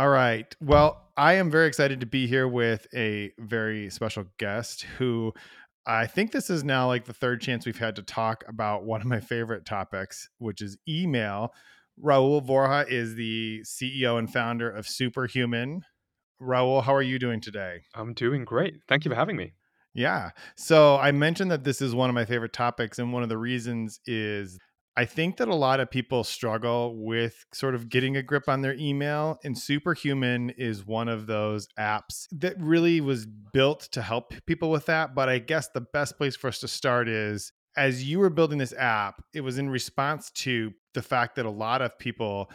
All right. Well, I am very excited to be here with a very special guest who I think this is now like the third chance we've had to talk about one of my favorite topics, which is email. Rahul Vohra is the CEO and founder of Superhuman. Rahul, how are you doing today? I'm doing great. Thank you for having me. Yeah. So I mentioned that this is one of my favorite topics, and one of the reasons is I think that a lot of people struggle with sort of getting a grip on their email, and Superhuman is one of those apps that really was built to help people with that. But I guess the best place for us to start is as you were building this app, it was in response to the fact that a lot of people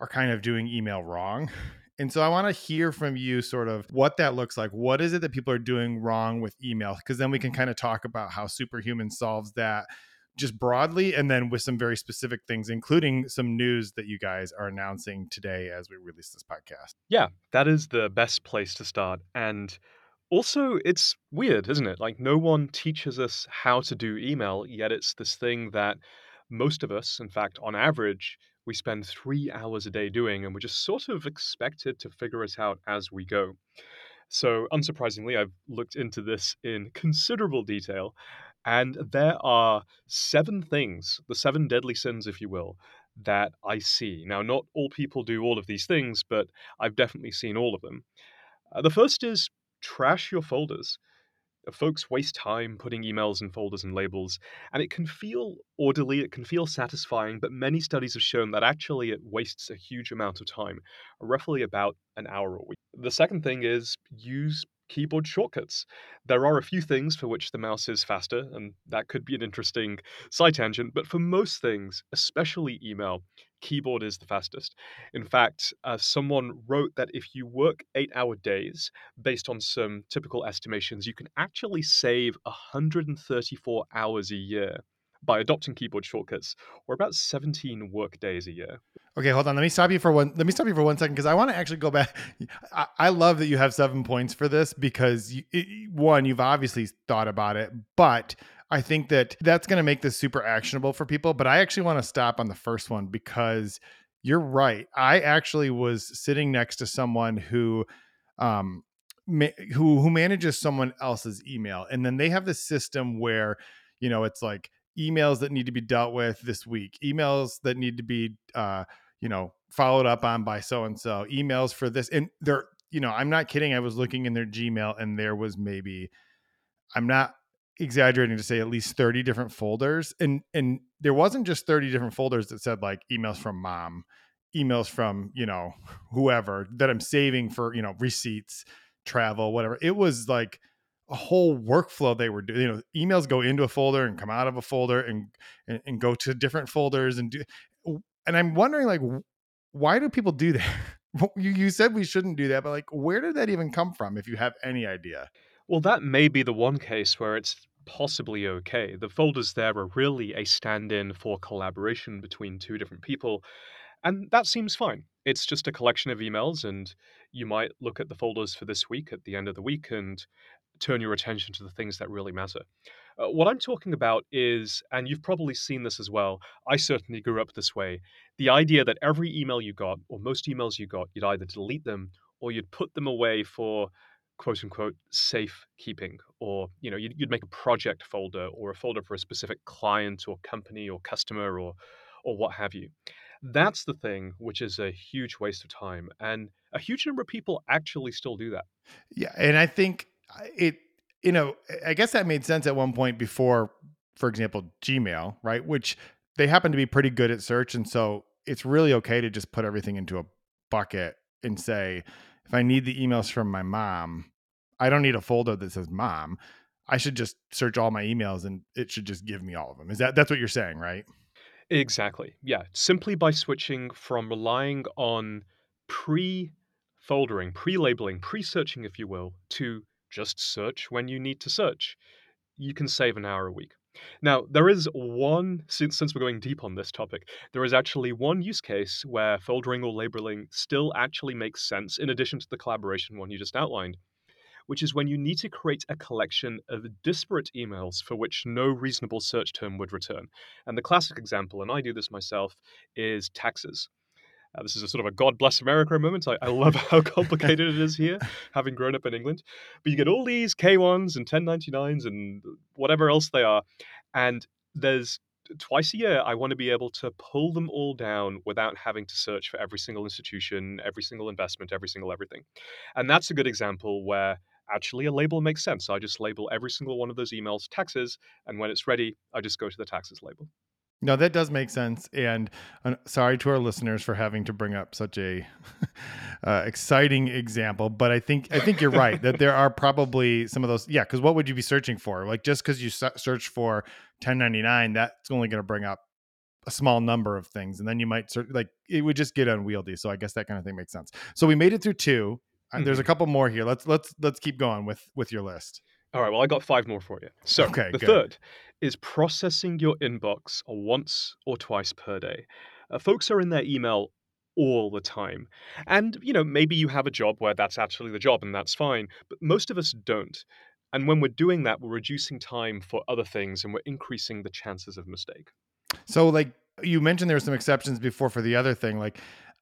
are kind of doing email wrong. And so I want to hear from you sort of what that looks like. What is it that people are doing wrong with email? Because then we can kind of talk about how Superhuman solves that just broadly and then with some very specific things, including some news that you guys are announcing today as we release this podcast. Yeah, that is the best place to start. And also, it's weird, isn't it? Like, no one teaches us how to do email, yet it's this thing that most of us, in fact, on average, we spend three hours a day doing, and we're just sort of expected to figure it out as we go. So, unsurprisingly, I've looked into this in considerable detail, and there are seven things, the seven deadly sins, if you will, that I see. Now, not all people do all of these things, but I've definitely seen all of them. Uh, the first is trash your folders. Uh, folks waste time putting emails in folders and labels, and it can feel orderly, it can feel satisfying, but many studies have shown that actually it wastes a huge amount of time, roughly about an hour a week. The second thing is use keyboard shortcuts. There are a few things for which the mouse is faster, and that could be an interesting side tangent, but for most things, especially email, keyboard is the fastest. In fact, uh, someone wrote that if you work eight hour days, based on some typical estimations, you can actually save 134 hours a year by adopting keyboard shortcuts, or about 17 work days a year. Okay, hold on. Let me stop you for one. Let me stop you for one second because I want to actually go back. I, I, love that you have seven points for this because you, it, one, you've obviously thought about it, but I think that that's going to make this super actionable for people. But I actually want to stop on the first one because you're right. I actually was sitting next to someone who, um, ma- who who manages someone else's email, and then they have this system where, you know, it's like emails that need to be dealt with this week, emails that need to be, uh, you know, followed up on by so and so, emails for this. And they're, you know, I'm not kidding. I was looking in their Gmail and there was maybe, I'm not exaggerating to say at least 30 different folders. And, and there wasn't just 30 different folders that said like emails from mom, emails from, you know, whoever that I'm saving for, you know, receipts, travel, whatever. It was like, a whole workflow they were doing. You know, emails go into a folder and come out of a folder and, and, and go to different folders and do. And I'm wondering, like, why do people do that? you, you said we shouldn't do that, but like, where did that even come from? If you have any idea. Well, that may be the one case where it's possibly okay. The folders there are really a stand in for collaboration between two different people. And that seems fine. It's just a collection of emails, and you might look at the folders for this week at the end of the week and turn your attention to the things that really matter. Uh, what I'm talking about is, and you've probably seen this as well, I certainly grew up this way the idea that every email you got, or most emails you got, you'd either delete them or you'd put them away for quote unquote safe keeping or you know you'd, you'd make a project folder or a folder for a specific client or company or customer or or what have you that's the thing which is a huge waste of time and a huge number of people actually still do that yeah and i think it you know i guess that made sense at one point before for example gmail right which they happen to be pretty good at search and so it's really okay to just put everything into a bucket and say if i need the emails from my mom i don't need a folder that says mom i should just search all my emails and it should just give me all of them is that that's what you're saying right? Exactly yeah simply by switching from relying on pre foldering pre-labeling pre-searching if you will to just search when you need to search. You can save an hour a week. Now, there is one, since, since we're going deep on this topic, there is actually one use case where foldering or labeling still actually makes sense in addition to the collaboration one you just outlined, which is when you need to create a collection of disparate emails for which no reasonable search term would return. And the classic example, and I do this myself, is taxes. Uh, this is a sort of a God bless America moment. I, I love how complicated it is here, having grown up in England. But you get all these K1s and 1099s and whatever else they are. And there's twice a year, I want to be able to pull them all down without having to search for every single institution, every single investment, every single everything. And that's a good example where actually a label makes sense. I just label every single one of those emails taxes, and when it's ready, I just go to the taxes label. No, that does make sense. And uh, sorry to our listeners for having to bring up such a uh, exciting example, but I think I think you're right that there are probably some of those. Yeah, because what would you be searching for? Like just because you search for 1099, that's only going to bring up a small number of things, and then you might search like it would just get unwieldy. So I guess that kind of thing makes sense. So we made it through 2 mm-hmm. There's a mm-hmm. couple more here. Let's let's let's keep going with with your list. All right. Well, I got five more for you. So okay, the good. third is processing your inbox once or twice per day. Uh, folks are in their email all the time. And, you know, maybe you have a job where that's actually the job and that's fine, but most of us don't. And when we're doing that, we're reducing time for other things and we're increasing the chances of mistake. So, like you mentioned, there were some exceptions before for the other thing. Like,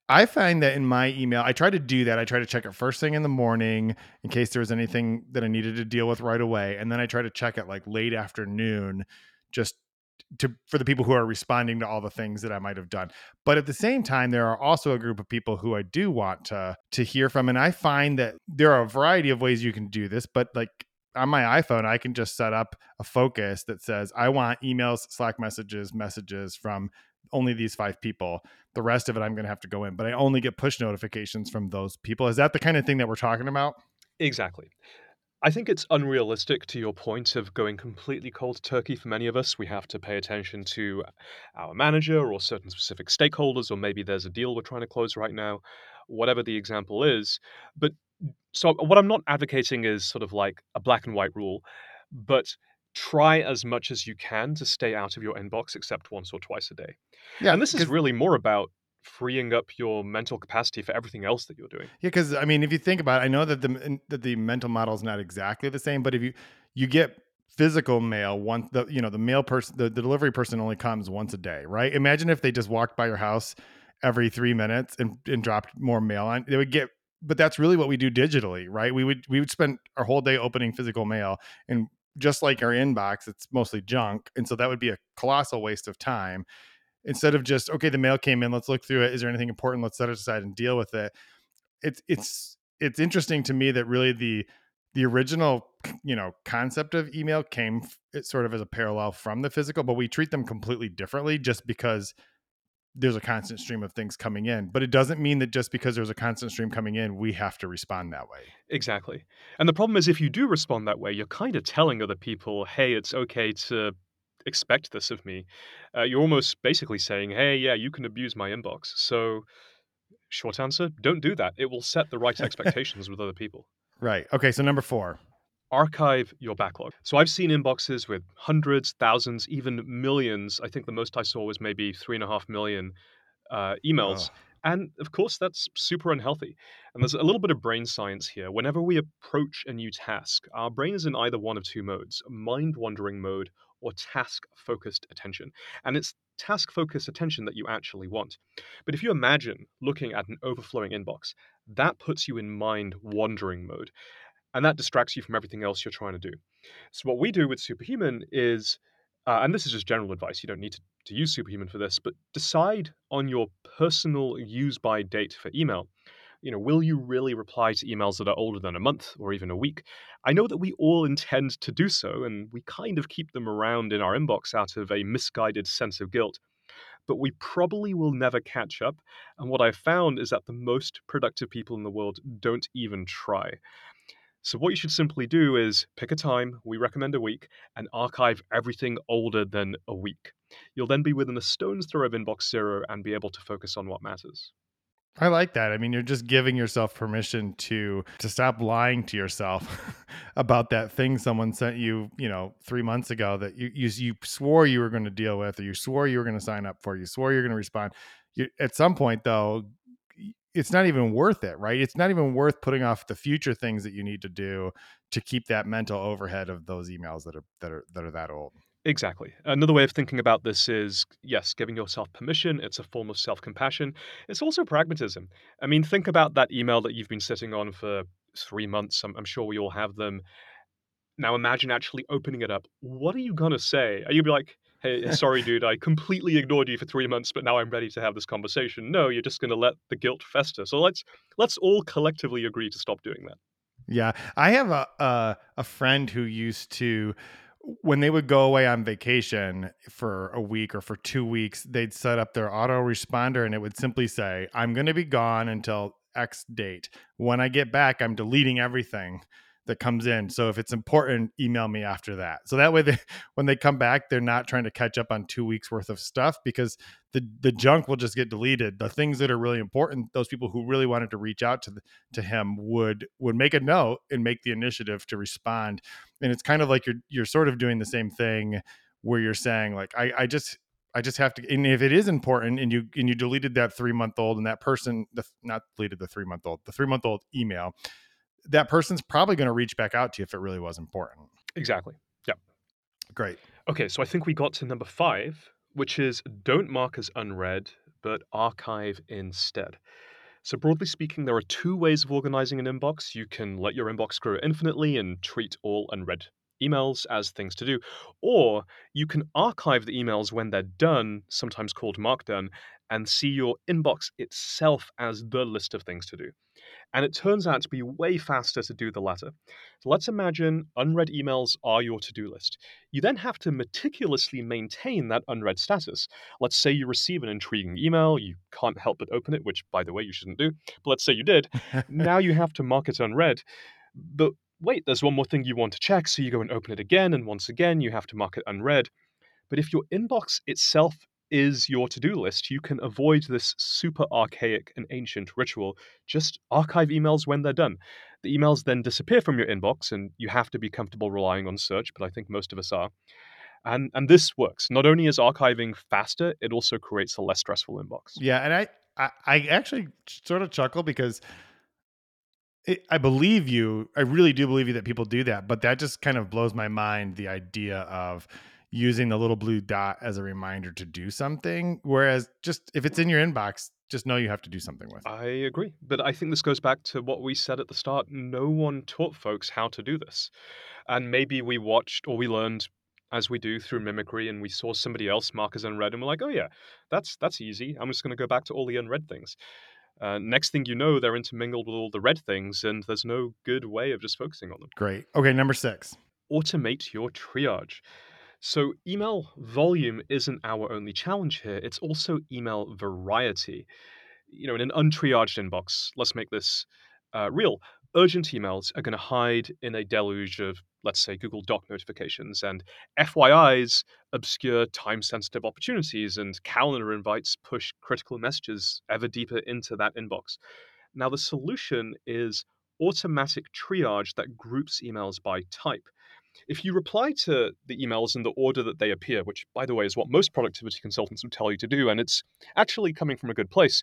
I find that in my email, I try to do that. I try to check it first thing in the morning in case there was anything that I needed to deal with right away. And then I try to check it like late afternoon just to for the people who are responding to all the things that I might have done. But at the same time, there are also a group of people who I do want to to hear from. And I find that there are a variety of ways you can do this, but like on my iPhone, I can just set up a focus that says I want emails, Slack messages, messages from only these five people. The rest of it, I'm going to have to go in, but I only get push notifications from those people. Is that the kind of thing that we're talking about? Exactly. I think it's unrealistic to your point of going completely cold turkey for many of us. We have to pay attention to our manager or certain specific stakeholders, or maybe there's a deal we're trying to close right now, whatever the example is. But so, what I'm not advocating is sort of like a black and white rule, but try as much as you can to stay out of your inbox except once or twice a day. Yeah, and this is really more about freeing up your mental capacity for everything else that you're doing. Yeah, because I mean, if you think about it, I know that the that the mental model is not exactly the same, but if you you get physical mail once the you know the mail person the, the delivery person only comes once a day right imagine if they just walked by your house every three minutes and, and dropped more mail on they would get but that's really what we do digitally right we would we would spend our whole day opening physical mail and just like our inbox, it's mostly junk. And so that would be a colossal waste of time. Instead of just, okay, the mail came in, let's look through it. Is there anything important? Let's set it aside and deal with it. It's it's it's interesting to me that really the the original you know concept of email came sort of as a parallel from the physical but we treat them completely differently just because there's a constant stream of things coming in but it doesn't mean that just because there's a constant stream coming in we have to respond that way. Exactly. And the problem is if you do respond that way you're kind of telling other people hey it's okay to expect this of me. Uh, you're almost basically saying hey yeah you can abuse my inbox. So short answer don't do that. It will set the right expectations with other people. Right. Okay so number four archive your backlog. So I've seen inboxes with hundreds, thousands, even millions. I think the most I saw was maybe three and a half million uh, emails. Oh. And of course, that's super unhealthy. And there's a little bit of brain science here. Whenever we approach a new task, our brain is in either one of two modes mind wandering mode or task focused attention. And it's task focused attention that you actually want. But if you imagine looking at an overflowing inbox, that puts you in mind wandering mode and that distracts you from everything else you're trying to do. So what we do with Superhuman is, uh, and this is just general advice. You don't need to, to use Superhuman for this, but decide on your personal use by date for email. You know, will you really reply to emails that are older than a month or even a week? I know that we all intend to do so, and we kind of keep them around in our inbox out of a misguided sense of guilt but we probably will never catch up. And what I've found is that the most productive people in the world don't even try. So, what you should simply do is pick a time, we recommend a week, and archive everything older than a week. You'll then be within a stone's throw of inbox zero and be able to focus on what matters. I like that. I mean, you're just giving yourself permission to to stop lying to yourself about that thing someone sent you, you know, three months ago that you you, you swore you were going to deal with, or you swore you were going to sign up for, you swore you're going to respond. You, at some point, though, it's not even worth it, right? It's not even worth putting off the future things that you need to do to keep that mental overhead of those emails that are that are that are that old. Exactly. Another way of thinking about this is yes, giving yourself permission. It's a form of self compassion. It's also pragmatism. I mean, think about that email that you've been sitting on for three months. I'm, I'm sure we all have them. Now imagine actually opening it up. What are you going to say? Are you be like, hey, sorry, dude, I completely ignored you for three months, but now I'm ready to have this conversation? No, you're just going to let the guilt fester. So let's let's all collectively agree to stop doing that. Yeah, I have a a, a friend who used to when they would go away on vacation for a week or for two weeks, they'd set up their autoresponder and it would simply say, I'm going to be gone until X date. When I get back, I'm deleting everything that comes in. So if it's important, email me after that. So that way they when they come back, they're not trying to catch up on 2 weeks worth of stuff because the the junk will just get deleted. The things that are really important, those people who really wanted to reach out to the, to him would would make a note and make the initiative to respond. And it's kind of like you're you're sort of doing the same thing where you're saying like I I just I just have to, and if it is important, and you and you deleted that three month old, and that person, the, not deleted the three month old, the three month old email, that person's probably going to reach back out to you if it really was important. Exactly. Yeah. Great. Okay, so I think we got to number five, which is don't mark as unread, but archive instead. So, broadly speaking, there are two ways of organizing an inbox. You can let your inbox grow infinitely and treat all unread emails as things to do, or you can archive the emails when they're done, sometimes called markdone, and see your inbox itself as the list of things to do. And it turns out to be way faster to do the latter. So let's imagine unread emails are your to do list. You then have to meticulously maintain that unread status. Let's say you receive an intriguing email, you can't help but open it, which, by the way, you shouldn't do. But let's say you did. now you have to mark it unread. But wait, there's one more thing you want to check. So you go and open it again. And once again, you have to mark it unread. But if your inbox itself is your to do list, you can avoid this super archaic and ancient ritual. Just archive emails when they're done. The emails then disappear from your inbox, and you have to be comfortable relying on search, but I think most of us are. And, and this works. Not only is archiving faster, it also creates a less stressful inbox. Yeah, and I, I, I actually sort of chuckle because it, I believe you. I really do believe you that people do that, but that just kind of blows my mind. The idea of using the little blue dot as a reminder to do something. Whereas just if it's in your inbox, just know you have to do something with it. I agree. But I think this goes back to what we said at the start. No one taught folks how to do this. And maybe we watched or we learned as we do through mimicry and we saw somebody else mark as unread and we're like, oh yeah, that's that's easy. I'm just going to go back to all the unread things. Uh, next thing you know, they're intermingled with all the red things, and there's no good way of just focusing on them. Great. Okay, number six. Automate your triage. So, email volume isn't our only challenge here, it's also email variety. You know, in an untriaged inbox, let's make this uh, real. Urgent emails are going to hide in a deluge of, let's say, Google Doc notifications, and FYIs obscure time sensitive opportunities, and calendar invites push critical messages ever deeper into that inbox. Now, the solution is automatic triage that groups emails by type if you reply to the emails in the order that they appear, which, by the way, is what most productivity consultants would tell you to do, and it's actually coming from a good place,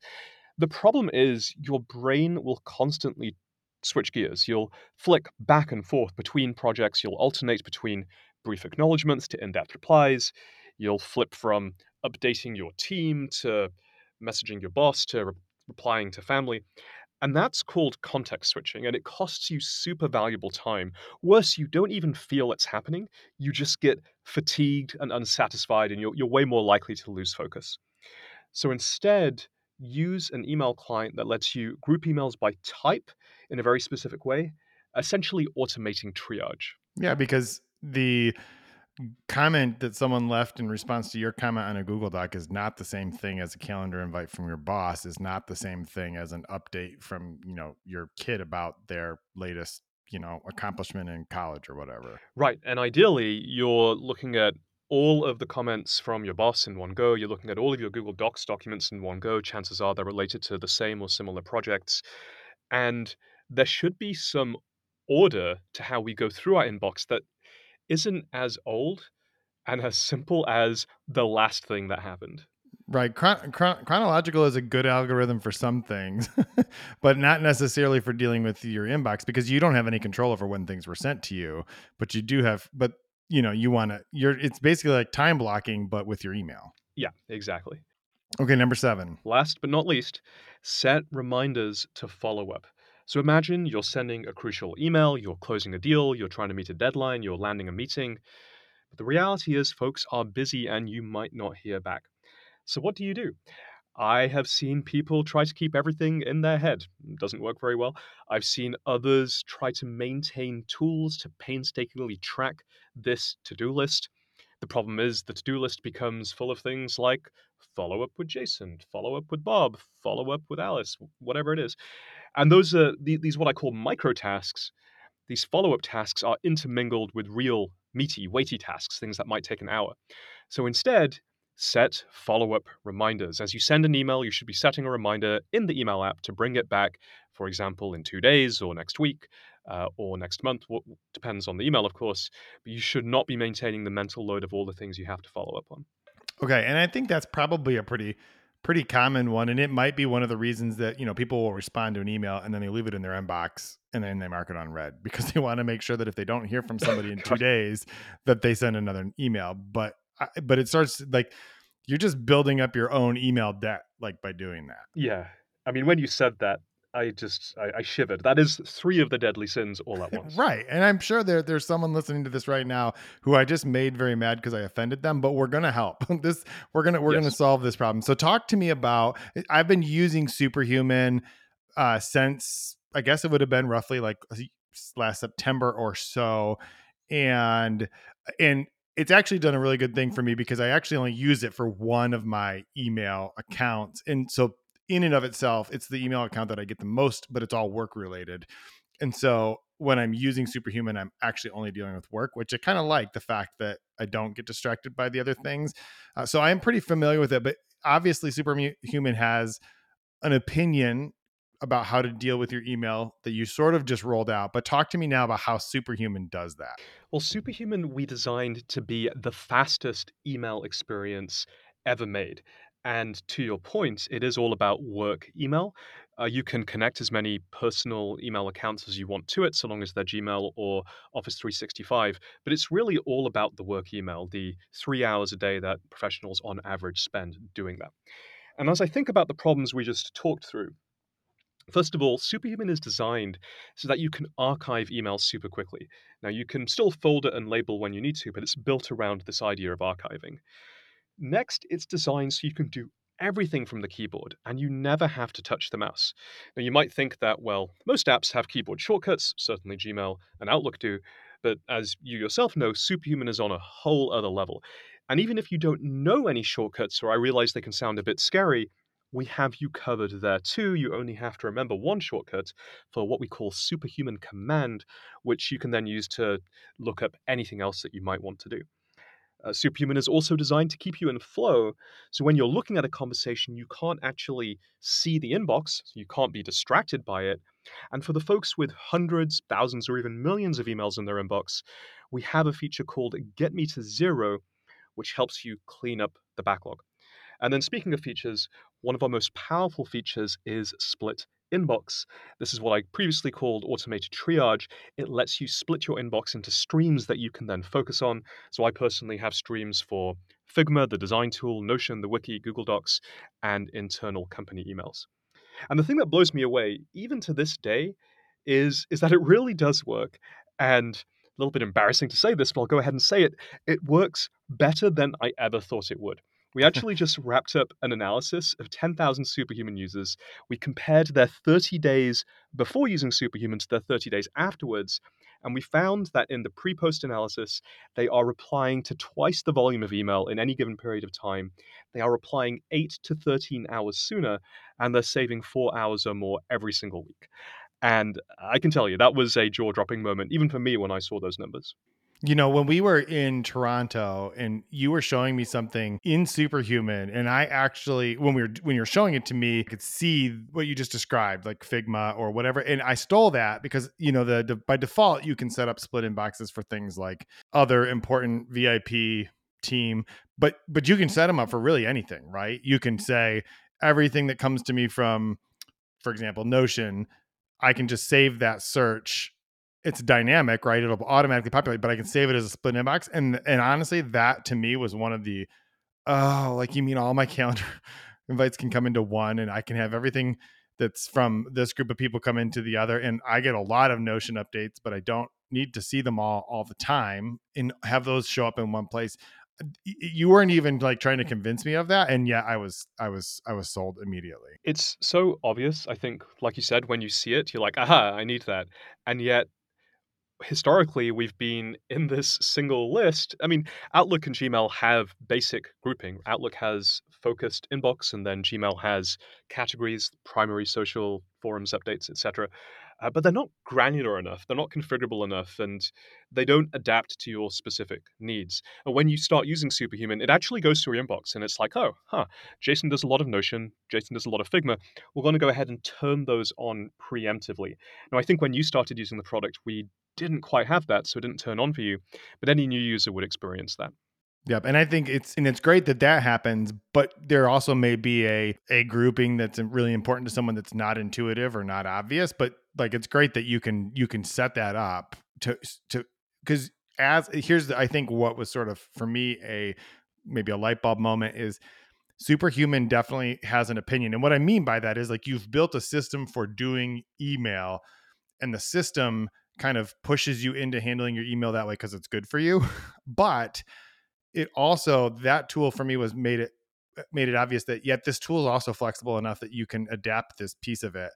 the problem is your brain will constantly switch gears. You'll flick back and forth between projects, you'll alternate between brief acknowledgements to in depth replies, you'll flip from updating your team to messaging your boss to re- replying to family. And that's called context switching, and it costs you super valuable time. Worse, you don't even feel it's happening. You just get fatigued and unsatisfied, and you're, you're way more likely to lose focus. So instead, use an email client that lets you group emails by type in a very specific way, essentially automating triage. Yeah, because the comment that someone left in response to your comment on a Google Doc is not the same thing as a calendar invite from your boss is not the same thing as an update from, you know, your kid about their latest, you know, accomplishment in college or whatever. Right. And ideally, you're looking at all of the comments from your boss in one go. You're looking at all of your Google Docs documents in one go. Chances are they're related to the same or similar projects. And there should be some order to how we go through our inbox that isn't as old and as simple as the last thing that happened. Right. Chron- chron- chronological is a good algorithm for some things, but not necessarily for dealing with your inbox because you don't have any control over when things were sent to you. But you do have, but you know, you want to you're it's basically like time blocking but with your email. Yeah, exactly. Okay, number 7. Last but not least, set reminders to follow up. So imagine you're sending a crucial email, you're closing a deal, you're trying to meet a deadline, you're landing a meeting. But the reality is, folks are busy and you might not hear back. So what do you do? I have seen people try to keep everything in their head. It doesn't work very well. I've seen others try to maintain tools to painstakingly track this to do list. The problem is the to do list becomes full of things like follow up with Jason, follow up with Bob, follow up with Alice, whatever it is. And those are these what I call micro tasks. These follow up tasks are intermingled with real meaty, weighty tasks, things that might take an hour. So instead, set follow up reminders. As you send an email, you should be setting a reminder in the email app to bring it back, for example, in two days or next week. Uh, or next month, what depends on the email, of course, but you should not be maintaining the mental load of all the things you have to follow up on. Okay, and I think that's probably a pretty pretty common one and it might be one of the reasons that you know people will respond to an email and then they leave it in their inbox and then they mark it on red because they want to make sure that if they don't hear from somebody in two days that they send another email. But but it starts like you're just building up your own email debt like by doing that. Yeah. I mean when you said that I just I, I, shivered. That is three of the deadly sins all at once. right. And I'm sure there there's someone listening to this right now who I just made very mad because I offended them, but we're gonna help. this we're gonna we're yes. gonna solve this problem. So talk to me about I've been using superhuman uh since I guess it would have been roughly like last September or so. And and it's actually done a really good thing for me because I actually only use it for one of my email accounts. And so in and of itself, it's the email account that I get the most, but it's all work related. And so when I'm using Superhuman, I'm actually only dealing with work, which I kind of like the fact that I don't get distracted by the other things. Uh, so I am pretty familiar with it, but obviously, Superhuman has an opinion about how to deal with your email that you sort of just rolled out. But talk to me now about how Superhuman does that. Well, Superhuman, we designed to be the fastest email experience ever made. And to your point, it is all about work email. Uh, you can connect as many personal email accounts as you want to it, so long as they're Gmail or Office 365. But it's really all about the work email, the three hours a day that professionals on average spend doing that. And as I think about the problems we just talked through, First of all, Superhuman is designed so that you can archive emails super quickly. Now, you can still folder and label when you need to, but it's built around this idea of archiving. Next, it's designed so you can do everything from the keyboard and you never have to touch the mouse. Now, you might think that, well, most apps have keyboard shortcuts, certainly Gmail and Outlook do, but as you yourself know, Superhuman is on a whole other level. And even if you don't know any shortcuts, or I realize they can sound a bit scary, we have you covered there too. You only have to remember one shortcut for what we call superhuman command, which you can then use to look up anything else that you might want to do. Uh, Superhuman is also designed to keep you in flow. So when you're looking at a conversation, you can't actually see the inbox, so you can't be distracted by it. And for the folks with hundreds, thousands, or even millions of emails in their inbox, we have a feature called Get Me to Zero, which helps you clean up the backlog. And then, speaking of features, one of our most powerful features is split inbox. This is what I previously called automated triage. It lets you split your inbox into streams that you can then focus on. So I personally have streams for Figma, the design tool, Notion, the wiki, Google Docs, and internal company emails. And the thing that blows me away, even to this day, is, is that it really does work. And a little bit embarrassing to say this, but I'll go ahead and say it. It works better than I ever thought it would. We actually just wrapped up an analysis of 10,000 superhuman users. We compared their 30 days before using superhuman to their 30 days afterwards. And we found that in the pre post analysis, they are replying to twice the volume of email in any given period of time. They are replying 8 to 13 hours sooner, and they're saving four hours or more every single week. And I can tell you, that was a jaw dropping moment, even for me, when I saw those numbers. You know, when we were in Toronto and you were showing me something in Superhuman, and I actually, when we were when you're showing it to me, I could see what you just described, like Figma or whatever, and I stole that because you know the, the by default you can set up split inboxes for things like other important VIP team, but but you can set them up for really anything, right? You can say everything that comes to me from, for example, Notion, I can just save that search it's dynamic, right? It'll automatically populate, but I can save it as a split inbox. And and honestly, that to me was one of the oh, like you mean all my calendar invites can come into one and I can have everything that's from this group of people come into the other. And I get a lot of Notion updates, but I don't need to see them all all the time and have those show up in one place uh, you weren't even like trying to convince me of that and yeah i was i was i was sold immediately it's so obvious i think like you said when you see it you're like aha i need that and yet historically we've been in this single list. I mean, Outlook and Gmail have basic grouping. Outlook has focused inbox, and then Gmail has categories, primary social forums updates, etc. Uh, but they're not granular enough. They're not configurable enough, and they don't adapt to your specific needs. And when you start using Superhuman, it actually goes to your inbox, and it's like, oh, huh, Jason does a lot of Notion. Jason does a lot of Figma. We're going to go ahead and turn those on preemptively. Now, I think when you started using the product, we didn't quite have that, so it didn't turn on for you. But any new user would experience that. Yep, and I think it's and it's great that that happens, but there also may be a a grouping that's really important to someone that's not intuitive or not obvious. But like, it's great that you can you can set that up to to because as here's the, I think what was sort of for me a maybe a light bulb moment is superhuman definitely has an opinion, and what I mean by that is like you've built a system for doing email, and the system kind of pushes you into handling your email that way because it's good for you. but it also that tool for me was made it made it obvious that yet this tool is also flexible enough that you can adapt this piece of it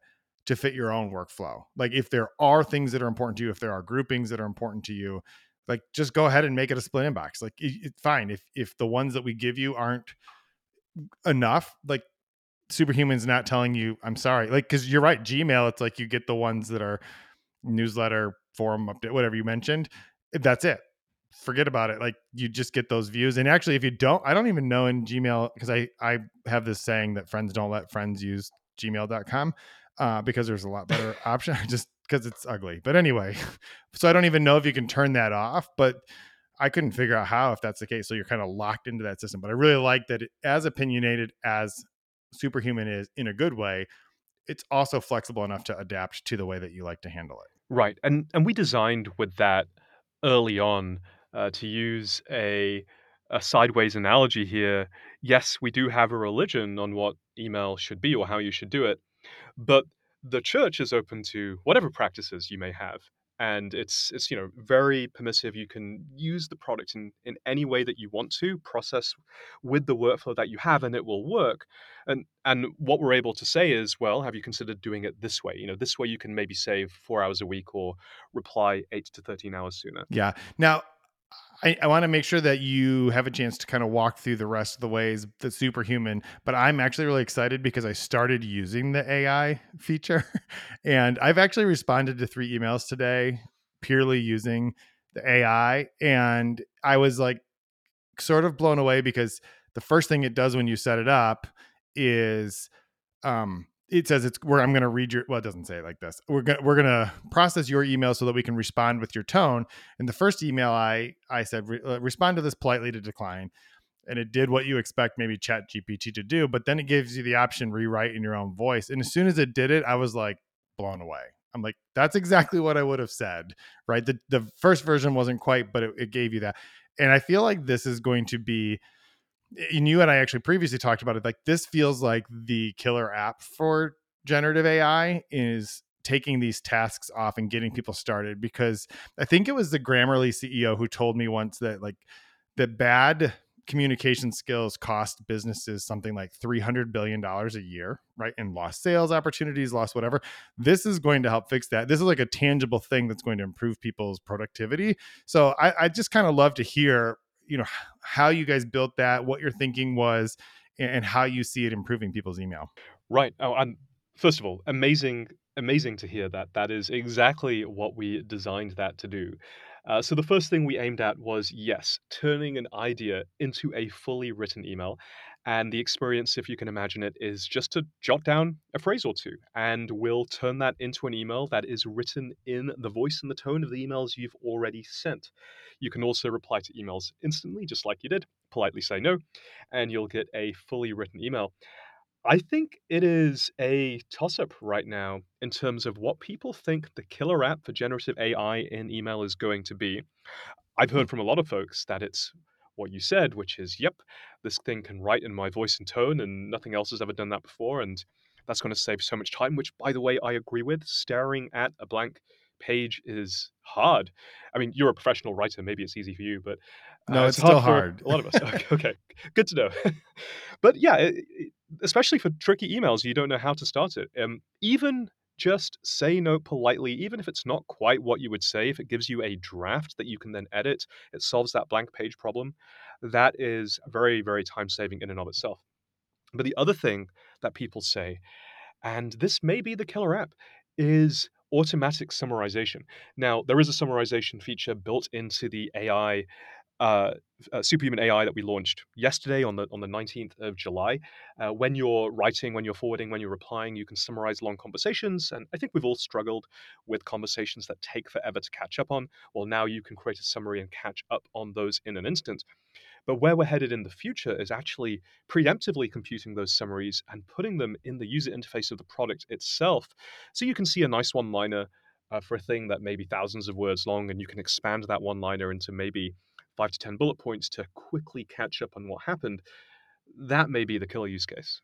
to fit your own workflow. Like if there are things that are important to you, if there are groupings that are important to you, like just go ahead and make it a split inbox. Like it's fine if if the ones that we give you aren't enough, like superhuman's not telling you i'm sorry like because you're right gmail it's like you get the ones that are newsletter, forum update, whatever you mentioned, that's it. Forget about it. Like you just get those views. And actually, if you don't, I don't even know in Gmail because I I have this saying that friends don't let friends use gmail.com uh, because there's a lot better option. just because it's ugly. But anyway, so I don't even know if you can turn that off. But I couldn't figure out how if that's the case. So you're kind of locked into that system. But I really like that it, as opinionated as Superhuman is in a good way, it's also flexible enough to adapt to the way that you like to handle it. Right, and and we designed with that early on uh, to use a a sideways analogy here. Yes, we do have a religion on what email should be or how you should do it, but the church is open to whatever practices you may have and it's it's you know very permissive. You can use the product in in any way that you want to process with the workflow that you have and it will work. And and what we're able to say is well have you considered doing it this way? You know this way you can maybe save four hours a week or reply eight to 13 hours sooner. Yeah. Now I, I want to make sure that you have a chance to kind of walk through the rest of the ways that superhuman, but I'm actually really excited because I started using the AI feature and I've actually responded to three emails today purely using the AI. And I was like sort of blown away because the first thing it does when you set it up is um it says it's where I'm going to read your well it doesn't say it like this. We're going we're going to process your email so that we can respond with your tone. And the first email I I said re, uh, respond to this politely to decline. And it did what you expect maybe chat GPT to do, but then it gives you the option rewrite in your own voice. And as soon as it did it, I was like blown away. I'm like that's exactly what I would have said, right? The the first version wasn't quite, but it, it gave you that. And I feel like this is going to be and you and I actually previously talked about it. Like this feels like the killer app for generative AI is taking these tasks off and getting people started because I think it was the Grammarly CEO who told me once that like the bad communication skills cost businesses something like 300 billion dollars a year right and lost sales opportunities lost whatever this is going to help fix that this is like a tangible thing that's going to improve people's productivity so i, I just kind of love to hear you know how you guys built that, what your thinking was, and how you see it improving people's email. Right. Oh, first of all, amazing, amazing to hear that. That is exactly what we designed that to do. Uh, so the first thing we aimed at was yes, turning an idea into a fully written email. And the experience, if you can imagine it, is just to jot down a phrase or two, and we'll turn that into an email that is written in the voice and the tone of the emails you've already sent. You can also reply to emails instantly, just like you did, politely say no, and you'll get a fully written email. I think it is a toss up right now in terms of what people think the killer app for generative AI in email is going to be. I've Hmm. heard from a lot of folks that it's what you said, which is, yep, this thing can write in my voice and tone, and nothing else has ever done that before. And that's going to save so much time, which, by the way, I agree with. Staring at a blank page is hard. I mean, you're a professional writer. Maybe it's easy for you, but uh, No, it's it's still hard for hard. a lot of us. Okay, okay. good to know. but yeah, it, it- especially for tricky emails, you don't know how to start it. Um, even just say no politely, even if it's not quite what you would say, if it gives you a draft that you can then edit, it solves that blank page problem. That is very, very time saving in and of itself. But the other thing that people say, and this may be the killer app, is automatic summarization. Now, there is a summarization feature built into the AI uh, uh, Superhuman AI that we launched yesterday on the on the 19th of July. Uh, when you're writing, when you're forwarding, when you're replying, you can summarize long conversations. And I think we've all struggled with conversations that take forever to catch up on. Well, now you can create a summary and catch up on those in an instant. But where we're headed in the future is actually preemptively computing those summaries and putting them in the user interface of the product itself. So you can see a nice one liner uh, for a thing that may be thousands of words long, and you can expand that one liner into maybe five to 10 bullet points to quickly catch up on what happened. That may be the killer use case.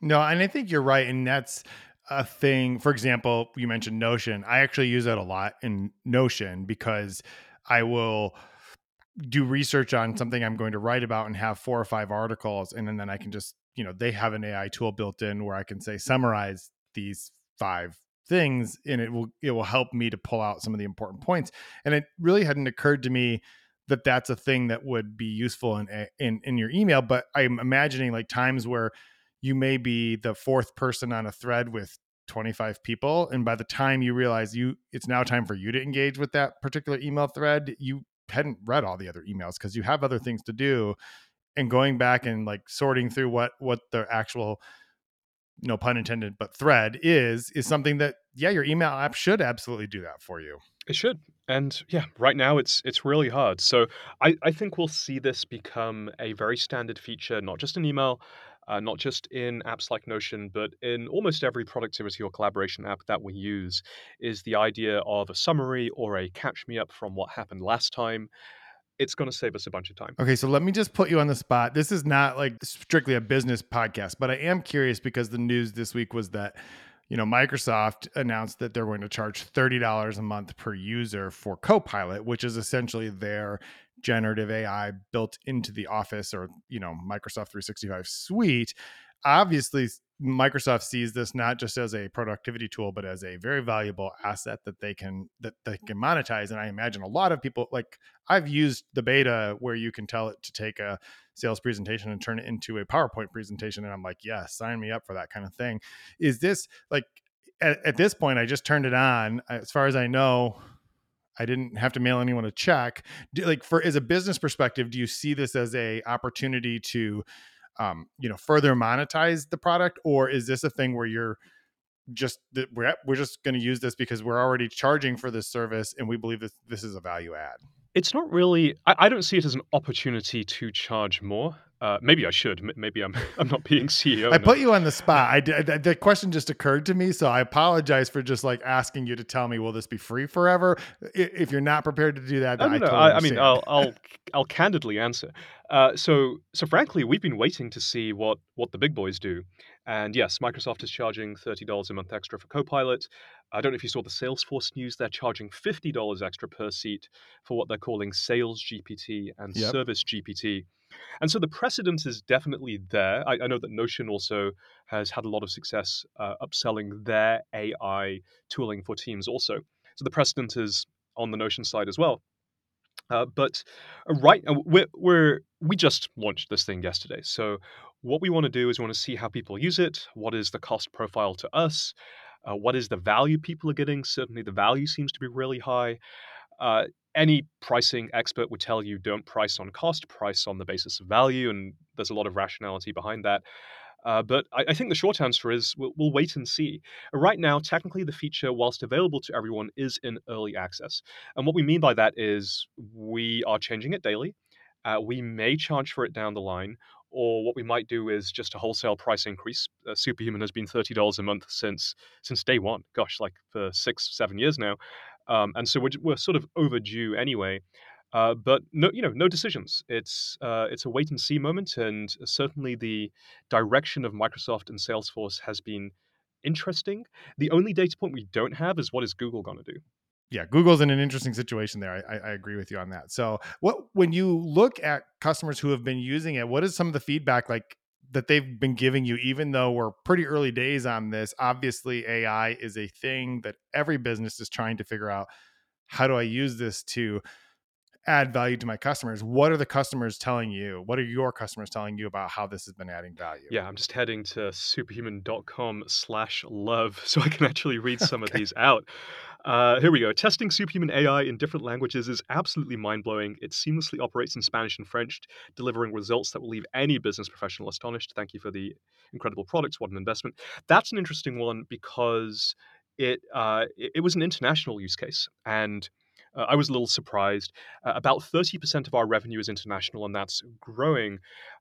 No, and I think you're right. And that's a thing. For example, you mentioned Notion. I actually use that a lot in Notion because I will do research on something I'm going to write about and have four or five articles. And then, then I can just, you know, they have an AI tool built in where I can say, summarize these five things and it will it will help me to pull out some of the important points and it really hadn't occurred to me that that's a thing that would be useful in eh, in in your email but i'm imagining like times where you may be the fourth person on a thread with 25 people and by the time you realize you it's now time for you to engage with that particular email thread you hadn't read all the other emails because you have other things to do and going back and like sorting through what what the actual no pun intended but thread is is something that yeah your email app should absolutely do that for you It should. And yeah, right now it's it's really hard. So I, I think we'll see this become a very standard feature, not just in email, uh, not just in apps like Notion, but in almost every productivity or collaboration app that we use, is the idea of a summary or a catch me up from what happened last time. It's going to save us a bunch of time. okay so let me just put you on the spot this is not like strictly a business podcast but i am curious because the news this week was that you know microsoft announced that they're going to charge $30 a month per user for copilot which is essentially their generative ai built into the office or you know microsoft 365 suite. Obviously microsoft sees this not just as a productivity tool but as a very valuable asset that they can that they can monetize and i imagine a lot of people like i've used the beta where you can tell it to take a sales presentation and turn it into a powerpoint presentation and i'm like yeah sign me up for that kind of thing is this like at, at this point i just turned it on as far as i know I didn't have to mail anyone a check. Do, like for as a business perspective, do you see this as a opportunity to, um, you know, further monetize the product, or is this a thing where you're just we're we're just going to use this because we're already charging for this service and we believe that this is a value add? It's not really. I, I don't see it as an opportunity to charge more. Uh, maybe I should. Maybe I'm I'm not being CEO. I put you on the spot. I did, the question just occurred to me, so I apologize for just like asking you to tell me, will this be free forever? If you're not prepared to do that, then no, I no. totally I, I mean. I'll, I'll, I'll candidly answer. Uh, so, so frankly, we've been waiting to see what what the big boys do, and yes, Microsoft is charging thirty dollars a month extra for Copilot. I don't know if you saw the Salesforce news; they're charging fifty dollars extra per seat for what they're calling Sales GPT and Yep. Service GPT. And so the precedent is definitely there. I, I know that Notion also has had a lot of success uh, upselling their AI tooling for teams also. So the precedent is on the Notion side as well. Uh, but uh, right, uh, we're, we're we just launched this thing yesterday. So what we want to do is we want to see how people use it. What is the cost profile to us? Uh, what is the value people are getting? Certainly, the value seems to be really high. Uh, any pricing expert would tell you don't price on cost, price on the basis of value, and there's a lot of rationality behind that. Uh, but I, I think the short answer is we'll, we'll wait and see. Right now, technically, the feature, whilst available to everyone, is in early access. And what we mean by that is we are changing it daily. Uh, we may charge for it down the line, or what we might do is just a wholesale price increase. Uh, Superhuman has been thirty dollars a month since since day one. Gosh, like for six seven years now, um, and so we're, we're sort of overdue anyway. Uh, but no, you know, no decisions. It's uh, it's a wait and see moment, and certainly the direction of Microsoft and Salesforce has been interesting. The only data point we don't have is what is Google going to do. Yeah, Google's in an interesting situation there. I, I, agree with you on that. So, what when you look at customers who have been using it, what is some of the feedback like that they've been giving you? Even though we're pretty early days on this, obviously AI is a thing that every business is trying to figure out. How do I use this to add value to my customers what are the customers telling you what are your customers telling you about how this has been adding value yeah i'm just heading to superhuman.com slash love so i can actually read some okay. of these out uh, here we go. Testing superhuman AI in different languages is absolutely mind blowing. It seamlessly operates in Spanish and French, delivering results that will leave any business professional astonished. Thank you for the incredible products. What an investment. That's an interesting one because it, uh, it, it was an international use case. And uh, I was a little surprised. Uh, about 30% of our revenue is international, and that's growing.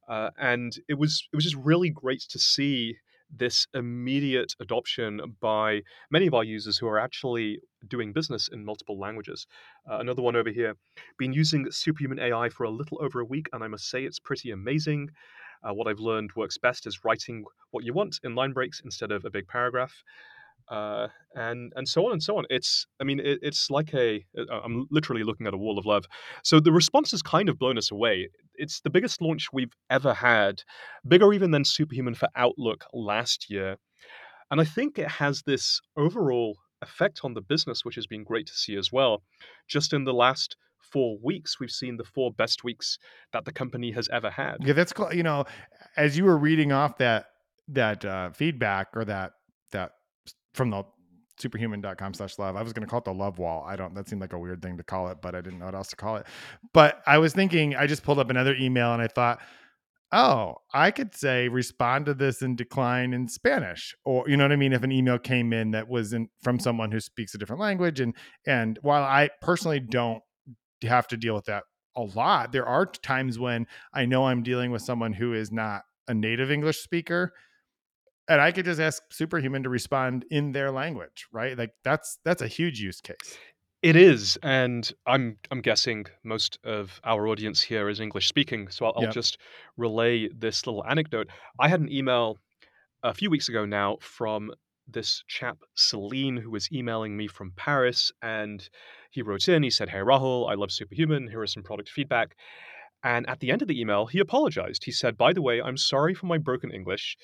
Uh, and it was it was just really great to see this immediate adoption by many of our users who are actually doing business in multiple languages. Uh, another one over here, been using Superhuman AI for a little over a week, and I must say it's pretty amazing. Uh, what I've learned works best is writing what you want in line breaks instead of a big paragraph uh, and and so on and so on. It's I mean it, it's like a uh, I'm literally looking at a wall of love. So the response has kind of blown us away. It's the biggest launch we've ever had, bigger even than Superhuman for Outlook last year, and I think it has this overall effect on the business, which has been great to see as well. Just in the last four weeks, we've seen the four best weeks that the company has ever had. Yeah, that's cool. You know, as you were reading off that that uh, feedback or that that from the superhuman.com slash love. I was going to call it the love wall. I don't, that seemed like a weird thing to call it, but I didn't know what else to call it. But I was thinking, I just pulled up another email and I thought, oh, I could say respond to this and decline in Spanish, or you know what I mean. If an email came in that was in, from someone who speaks a different language, and and while I personally don't have to deal with that a lot, there are times when I know I'm dealing with someone who is not a native English speaker, and I could just ask Superhuman to respond in their language, right? Like that's that's a huge use case. It is, and I'm I'm guessing most of our audience here is English speaking, so I'll, I'll just relay this little anecdote. I had an email a few weeks ago now from this chap Celine who was emailing me from Paris, and he wrote in. He said, "Hey Rahul, I love Superhuman. Here is some product feedback." And at the end of the email, he apologized. He said, "By the way, I'm sorry for my broken English.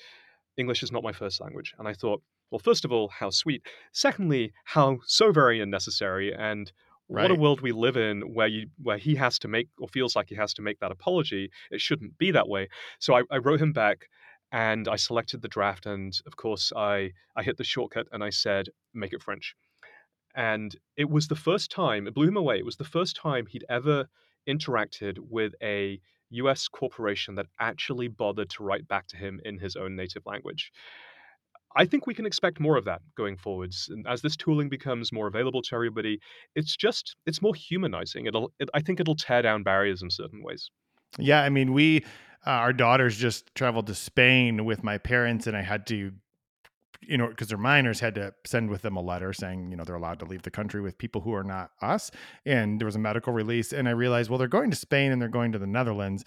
English is not my first language. And I thought, well, first of all, how sweet. Secondly, how so very unnecessary. And right. what a world we live in where you where he has to make or feels like he has to make that apology. It shouldn't be that way. So I, I wrote him back and I selected the draft. And of course, I, I hit the shortcut and I said, make it French. And it was the first time, it blew him away. It was the first time he'd ever interacted with a US corporation that actually bothered to write back to him in his own native language. I think we can expect more of that going forwards. And as this tooling becomes more available to everybody, it's just it's more humanizing. It'll it, I think it'll tear down barriers in certain ways. Yeah, I mean, we uh, our daughters just traveled to Spain with my parents, and I had to you know, because they're minors, had to send with them a letter saying, you know, they're allowed to leave the country with people who are not us. And there was a medical release. And I realized, well, they're going to Spain and they're going to the Netherlands.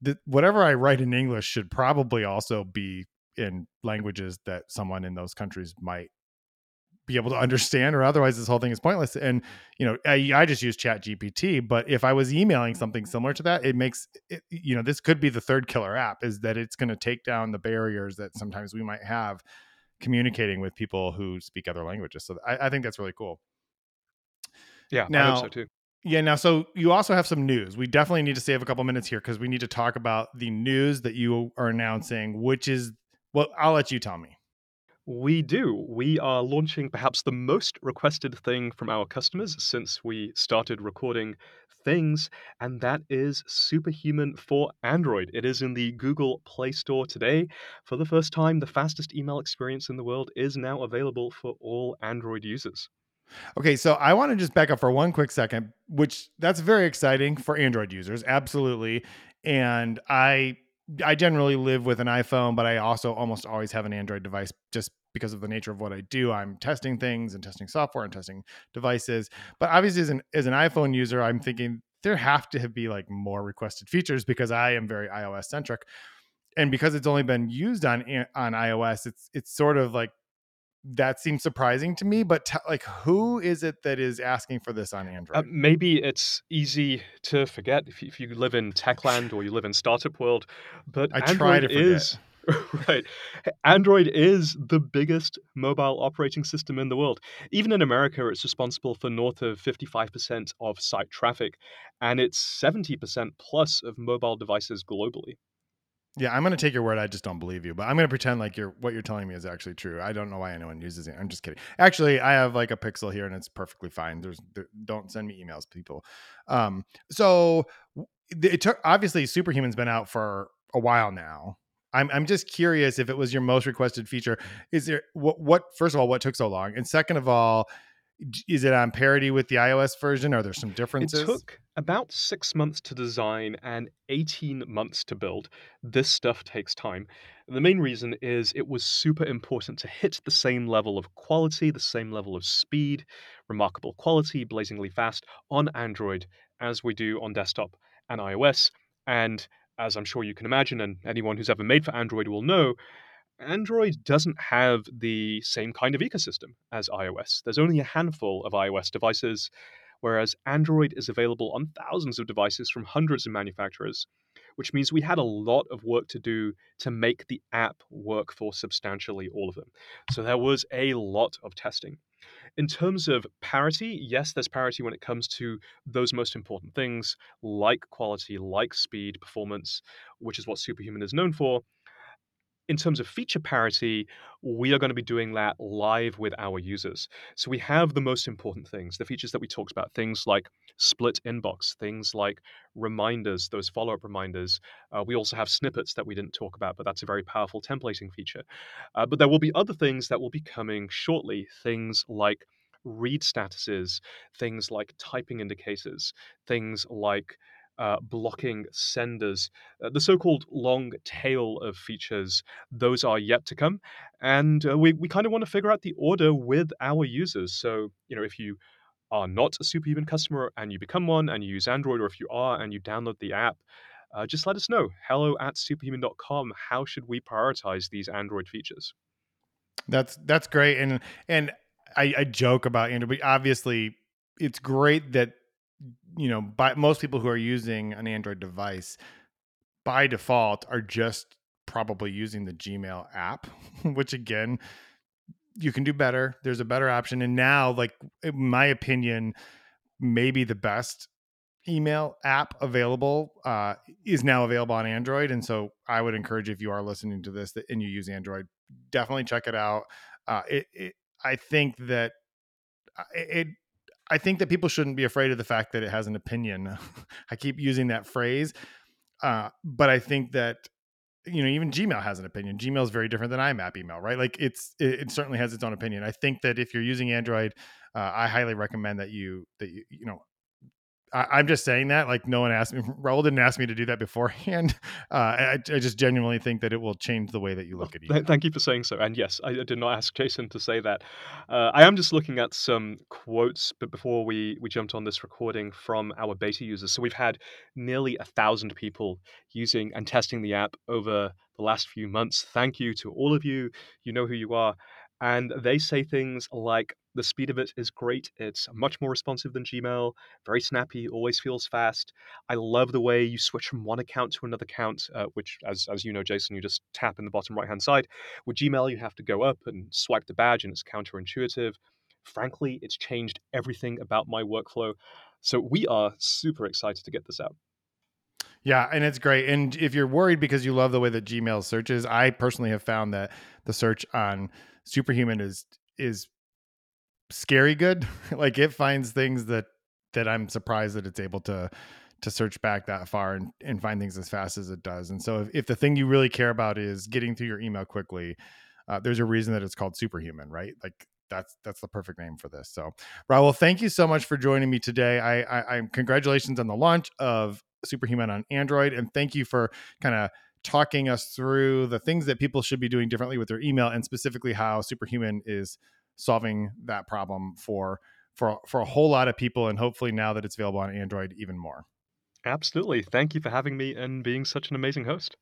The, whatever I write in English should probably also be in languages that someone in those countries might be able to understand or otherwise this whole thing is pointless and you know i, I just use chat gpt but if i was emailing something similar to that it makes it, you know this could be the third killer app is that it's going to take down the barriers that sometimes we might have communicating with people who speak other languages. So I, I think that's really cool. Yeah, now, I hope so too. Yeah, now so you also have some news. We definitely need to save a couple minutes here because we need to talk about the news that you are announcing, which is well, I'll let you tell me. We do. We are launching perhaps the most requested thing from our customers since we started recording things, and that is Superhuman for Android. It is in the Google Play Store today. For the first time, the fastest email experience in the world is now available for all Android users. Okay, so I want to just back up for one quick second, which that's very exciting for Android users, absolutely. And I I generally live with an iPhone, but I also almost always have an Android device just because of the nature of what I do. I'm testing things and testing software and testing devices. But obviously, as an as an iPhone user, I'm thinking there have to be like more requested features because I am very iOS centric, and because it's only been used on eh, on iOS, it's it's sort of like that seems surprising to me but t- like who is it that is asking for this on Uh, android maybe it's easy to forget if you, if you live in techland or you live in startup world, but i try Android to forget is right. Android is the biggest mobile operating system in the world. Even in America, it's responsible for north of 55% of site traffic, and it's 70% plus of mobile devices globally. Yeah i'm gonna take your word i just don't believe you but i'm gonna pretend like you're what you're telling me is actually true. I don't know why anyone uses it. I'm just kidding. Actually i have like a pixel here and it's perfectly fine. There's there, don't send me emails people. Um so it took obviously superhuman's been out for a while now. I'm, I'm just curious if it was your most requested feature. Is there what, what first of all what took so long, and second of all, is it on parity with the iOS version? Are there some differences? It took about six months to design and 18 months to build. This stuff takes time. The main reason is it was super important to hit the same level of quality, the same level of speed, remarkable quality, blazingly fast on Android as we do on desktop and iOS. And as I'm sure you can imagine, and anyone who's ever made for Android will know, Android doesn't have the same kind of ecosystem as iOS. There's only a handful of iOS devices, whereas Android is available on thousands of devices from hundreds of manufacturers, which means we had a lot of work to do to make the app work for substantially all of them. So there was a lot of testing. In terms of parity, yes, there's parity when it comes to those most important things like quality, like speed, performance, which is what Superhuman is known for in terms of feature parity, we are going to be doing that live with our users. So we have the most important things, the features that we talked about, things like split inbox, things like reminders, those follow up reminders. Uh, we also have snippets that we didn't talk about, but that's a very powerful templating feature. Uh, but there will be other things that will be coming shortly, things like read statuses, things like typing indicators, things like uh, blocking senders, uh, the so-called long tail of features, those are yet to come, and uh, we we kind of want to figure out the order with our users. So you know, if you are not a Superhuman customer and you become one and you use Android, or if you are and you download the app, uh, just let us know. Hello at superhuman.com. How should we prioritize these Android features? That's that's great, and and I, I joke about Android, but obviously it's great that you know by most people who are using an Android device by default are just probably using the Gmail app, which again you can do better. There's a better option, and now like in my opinion, maybe the best email app available uh, is now available on Android. And so I would encourage if you are listening to this and you use Android, definitely check it out. Uh, it, it, I think that uh, it, I think that people shouldn't be afraid of the fact that it has an opinion. I keep using that phrase, uh, but I think that you know even Gmail has an opinion. Gmail is very different than IMAP email, right? Like it's it, it certainly has its own opinion. I think that if you're using Android, uh, I highly recommend that you that you you know I, am just saying that like no one asked me. Rahul didn't ask me to do that beforehand. Uh, I, I, just genuinely think that it will change the way that you look at email. Thank you for saying so. And yes, I did not ask Jason to say that. Uh, I am just looking at some quotes, but before we we jumped on this recording from our beta users, so we've had nearly a thousand people using and testing the app over the last few months. Thank you to all of you. You know who you are. And they say things like the speed of it is great. It's much more responsive than Gmail, very snappy, always feels fast. I love the way you switch from one account to another account, uh, which, as, as you know, Jason, you just tap in the bottom right hand side. With Gmail, you have to go up and swipe the badge, and it's counterintuitive. Frankly, it's changed everything about my workflow. So we are super excited to get this out. Yeah, and it's great. And if you're worried because you love the way that Gmail searches, I personally have found that the search on Superhuman is is scary good. like it finds things that that I'm surprised that it's able to to search back that far and, and find things as fast as it does. And so if, if the thing you really care about is getting through your email quickly, uh, there's a reason that it's called superhuman, right? Like that's that's the perfect name for this. So Rahul, thank you so much for joining me today. I, I, I congratulations on the launch of Superhuman on Android, and thank you for kind of talking us through the things that people should be doing differently with their email and specifically how Superhuman is solving that problem for for for a whole lot of people and hopefully now that it's available on Android even more. Absolutely. Thank you for having me and being such an amazing host.